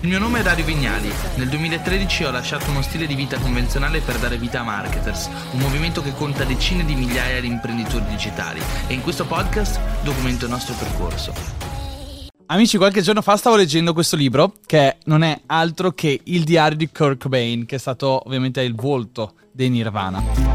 Il mio nome è Dario Vignali. Nel 2013 ho lasciato uno stile di vita convenzionale per dare vita a Marketers, un movimento che conta decine di migliaia di imprenditori digitali e in questo podcast documento il nostro percorso. Amici, qualche giorno fa stavo leggendo questo libro che non è altro che Il diario di Kurt Cobain, che è stato ovviamente il volto dei Nirvana.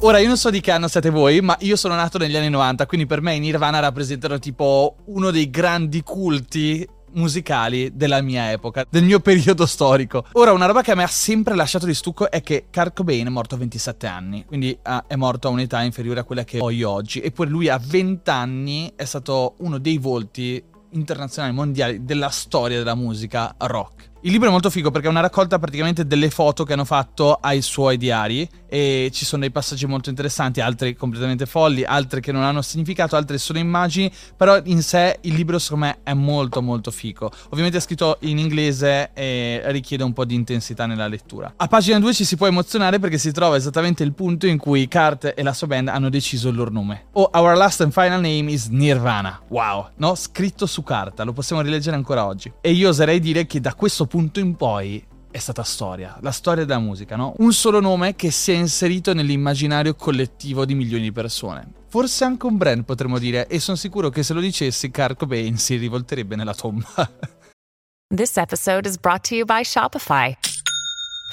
Ora, io non so di che anno siete voi, ma io sono nato negli anni 90, quindi per me i Nirvana rappresentano tipo uno dei grandi culti musicali della mia epoca, del mio periodo storico. Ora, una roba che a me ha sempre lasciato di stucco è che Kurt Cobain è morto a 27 anni, quindi uh, è morto a un'età inferiore a quella che ho io oggi. Eppure lui a 20 anni è stato uno dei volti internazionali mondiali della storia della musica rock. Il libro è molto figo perché è una raccolta praticamente delle foto che hanno fatto ai suoi diari e ci sono dei passaggi molto interessanti, altri completamente folli, altri che non hanno significato, altri sono immagini, però in sé il libro secondo me è molto molto figo. Ovviamente è scritto in inglese e richiede un po' di intensità nella lettura. A pagina 2 ci si può emozionare perché si trova esattamente il punto in cui Kurt e la sua band hanno deciso il loro nome. Oh, our last and final name is Nirvana. Wow, no? Scritto su carta, lo possiamo rileggere ancora oggi. E io oserei dire che da questo punto in poi è stata storia, la storia della musica, no? Un solo nome che si è inserito nell'immaginario collettivo di milioni di persone. Forse anche un brand potremmo dire, e sono sicuro che se lo dicessi Kurt Cobain si rivolterebbe nella tomba. This episode is brought to you by Shopify.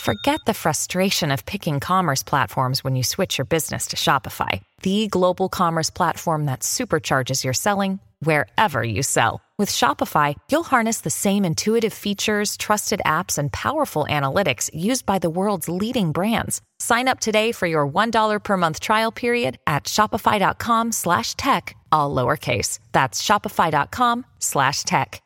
Forget the frustration of picking commerce platforms when you switch your business to Shopify, the global commerce platform that supercharges your selling wherever you sell. With Shopify, you'll harness the same intuitive features, trusted apps, and powerful analytics used by the world's leading brands. Sign up today for your $1 per month trial period at shopify.com slash tech, all lowercase. That's shopify.com slash tech.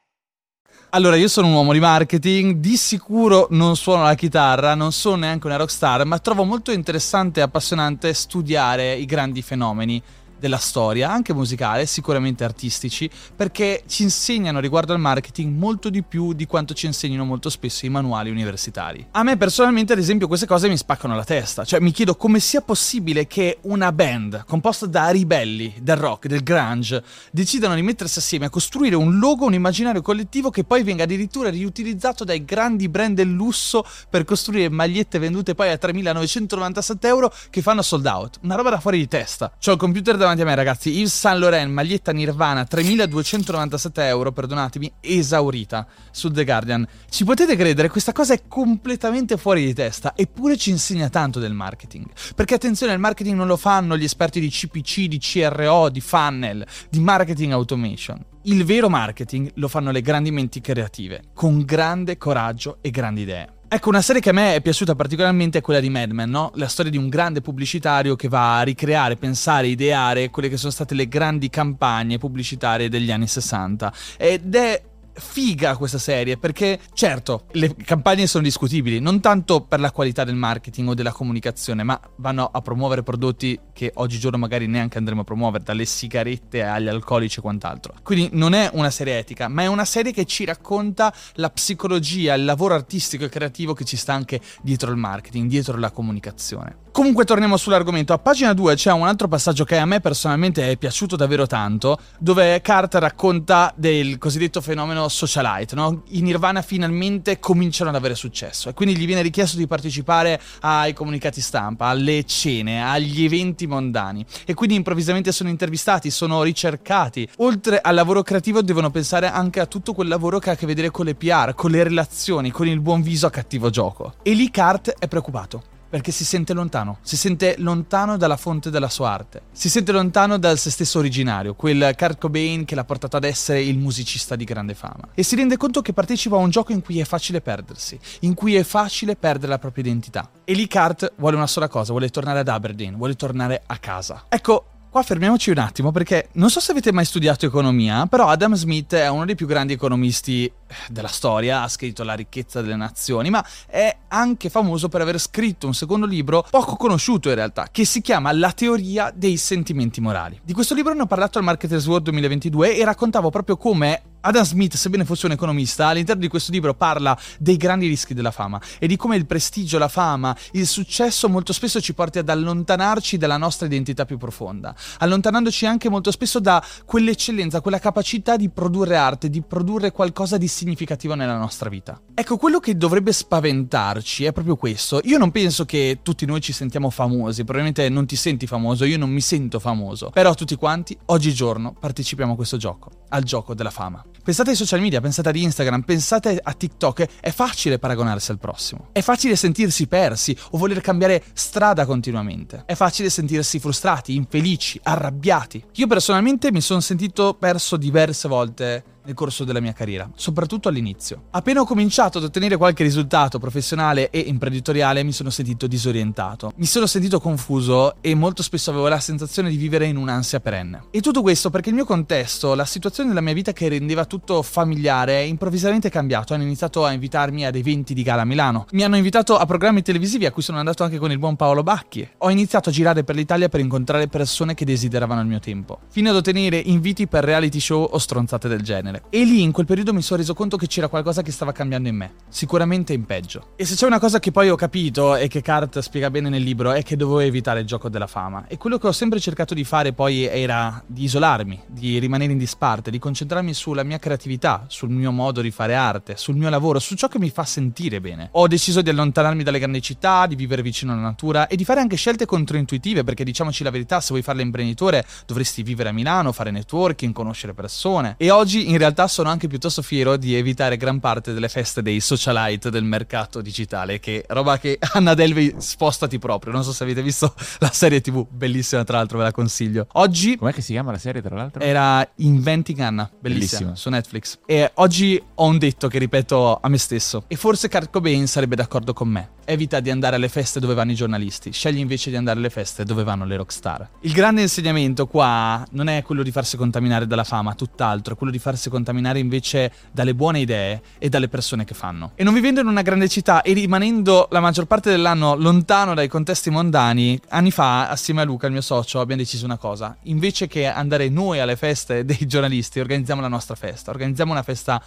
Allora, io sono un uomo di marketing, di sicuro non suono la chitarra, non sono neanche una rockstar, ma trovo molto interessante e appassionante studiare i grandi fenomeni della storia, anche musicale, sicuramente artistici, perché ci insegnano riguardo al marketing molto di più di quanto ci insegnino molto spesso i manuali universitari. A me personalmente, ad esempio, queste cose mi spaccano la testa, cioè mi chiedo come sia possibile che una band composta da ribelli del rock, del grunge, decidano di mettersi assieme a costruire un logo, un immaginario collettivo che poi venga addirittura riutilizzato dai grandi brand del lusso per costruire magliette vendute poi a 3.997 euro che fanno sold out. Una roba da fuori di testa. C'ho il computer davanti davanti a me, ragazzi. Yves Saint Laurent, maglietta Nirvana, 3297 euro, perdonatemi, esaurita su The Guardian. Ci potete credere, questa cosa è completamente fuori di testa, eppure ci insegna tanto del marketing. Perché attenzione, il marketing non lo fanno gli esperti di CPC, di CRO, di funnel, di marketing automation. Il vero marketing lo fanno le grandi menti creative, con grande coraggio e grandi idee. Ecco, una serie che a me è piaciuta particolarmente è quella di Mad Men, no? La storia di un grande pubblicitario che va a ricreare, pensare, ideare quelle che sono state le grandi campagne pubblicitarie degli anni 60. Ed è figa questa serie perché certo le campagne sono discutibili non tanto per la qualità del marketing o della comunicazione ma vanno a promuovere prodotti che oggigiorno magari neanche andremo a promuovere dalle sigarette agli alcolici e quant'altro quindi non è una serie etica ma è una serie che ci racconta la psicologia il lavoro artistico e creativo che ci sta anche dietro il marketing dietro la comunicazione Comunque torniamo sull'argomento. A pagina 2 c'è un altro passaggio che a me personalmente è piaciuto davvero tanto, dove Carter racconta del cosiddetto fenomeno socialite, no? I Nirvana finalmente cominciano ad avere successo e quindi gli viene richiesto di partecipare ai comunicati stampa, alle cene, agli eventi mondani e quindi improvvisamente sono intervistati, sono ricercati. Oltre al lavoro creativo devono pensare anche a tutto quel lavoro che ha a che vedere con le PR, con le relazioni, con il buon viso a cattivo gioco. E lì Cart è preoccupato perché si sente lontano, si sente lontano dalla fonte della sua arte, si sente lontano dal se stesso originario, quel Kurt Cobain che l'ha portato ad essere il musicista di grande fama. E si rende conto che partecipa a un gioco in cui è facile perdersi, in cui è facile perdere la propria identità. E lì Kurt vuole una sola cosa, vuole tornare ad Aberdeen, vuole tornare a casa. Ecco, Qua fermiamoci un attimo perché non so se avete mai studiato economia, però Adam Smith è uno dei più grandi economisti eh, della storia, ha scritto La ricchezza delle nazioni, ma è anche famoso per aver scritto un secondo libro poco conosciuto in realtà, che si chiama La teoria dei sentimenti morali. Di questo libro ne ho parlato al Marketers World 2022 e raccontavo proprio come Adam Smith, sebbene fosse un economista, all'interno di questo libro parla dei grandi rischi della fama e di come il prestigio, la fama, il successo molto spesso ci porti ad allontanarci dalla nostra identità più profonda, allontanandoci anche molto spesso da quell'eccellenza, quella capacità di produrre arte, di produrre qualcosa di significativo nella nostra vita. Ecco, quello che dovrebbe spaventarci è proprio questo. Io non penso che tutti noi ci sentiamo famosi, probabilmente non ti senti famoso, io non mi sento famoso, però tutti quanti oggigiorno partecipiamo a questo gioco, al gioco della fama. Pensate ai social media, pensate ad Instagram, pensate a TikTok, è facile paragonarsi al prossimo. È facile sentirsi persi o voler cambiare strada continuamente. È facile sentirsi frustrati, infelici, arrabbiati. Io personalmente mi sono sentito perso diverse volte nel corso della mia carriera, soprattutto all'inizio. Appena ho cominciato ad ottenere qualche risultato professionale e imprenditoriale mi sono sentito disorientato, mi sono sentito confuso e molto spesso avevo la sensazione di vivere in un'ansia perenne. E tutto questo perché il mio contesto, la situazione della mia vita che rendeva tutto familiare è improvvisamente cambiato. Hanno iniziato a invitarmi ad eventi di gala a Milano. Mi hanno invitato a programmi televisivi a cui sono andato anche con il buon Paolo Bacchi. Ho iniziato a girare per l'Italia per incontrare persone che desideravano il mio tempo, fino ad ottenere inviti per reality show o stronzate del genere. E lì in quel periodo mi sono reso conto che c'era qualcosa che stava cambiando in me, sicuramente in peggio. E se c'è una cosa che poi ho capito e che Cart spiega bene nel libro è che dovevo evitare il gioco della fama. E quello che ho sempre cercato di fare poi era di isolarmi, di rimanere in disparte, di concentrarmi sulla mia creatività, sul mio modo di fare arte, sul mio lavoro, su ciò che mi fa sentire bene. Ho deciso di allontanarmi dalle grandi città, di vivere vicino alla natura e di fare anche scelte controintuitive perché diciamoci la verità, se vuoi farla imprenditore dovresti vivere a Milano, fare networking, conoscere persone. E oggi in realtà sono anche piuttosto fiero di evitare gran parte delle feste dei socialite del mercato digitale, che roba che Anna Delvey spostati proprio. Non so se avete visto la serie TV, bellissima tra l'altro, ve la consiglio. Oggi... Com'è che si chiama la serie tra l'altro? Era Inventing Anna, bellissima, bellissima. su Netflix. E oggi ho un detto che ripeto a me stesso, e forse Kurt Cobain sarebbe d'accordo con me. Evita di andare alle feste dove vanno i giornalisti, scegli invece di andare alle feste dove vanno le rockstar. Il grande insegnamento qua non è quello di farsi contaminare dalla fama, tutt'altro, è quello di farsi contaminare invece dalle buone idee e dalle persone che fanno. E non vivendo in una grande città e rimanendo la maggior parte dell'anno lontano dai contesti mondani, anni fa, assieme a Luca, il mio socio, abbiamo deciso una cosa. Invece che andare noi alle feste dei giornalisti, organizziamo la nostra festa, organizziamo una festa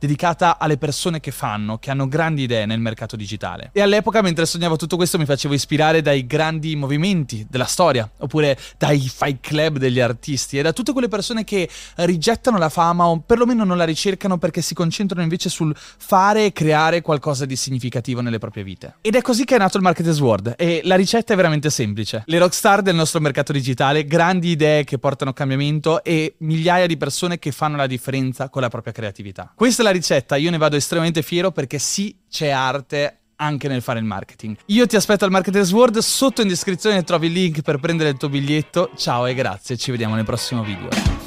dedicata alle persone che fanno, che hanno grandi idee nel mercato digitale. E all'epoca, mentre sognavo tutto questo, mi facevo ispirare dai grandi movimenti della storia, oppure dai fight club degli artisti e da tutte quelle persone che rigettano la fama o perlomeno non la ricercano perché si concentrano invece sul fare e creare qualcosa di significativo nelle proprie vite. Ed è così che è nato il Marketers World e la ricetta è veramente semplice. Le rockstar del nostro mercato digitale, grandi idee che portano cambiamento e migliaia di persone che fanno la differenza con la propria creatività. Questa è la la ricetta, io ne vado estremamente fiero perché sì, c'è arte anche nel fare il marketing. Io ti aspetto al Marketers World, sotto in descrizione trovi il link per prendere il tuo biglietto. Ciao e grazie, ci vediamo nel prossimo video.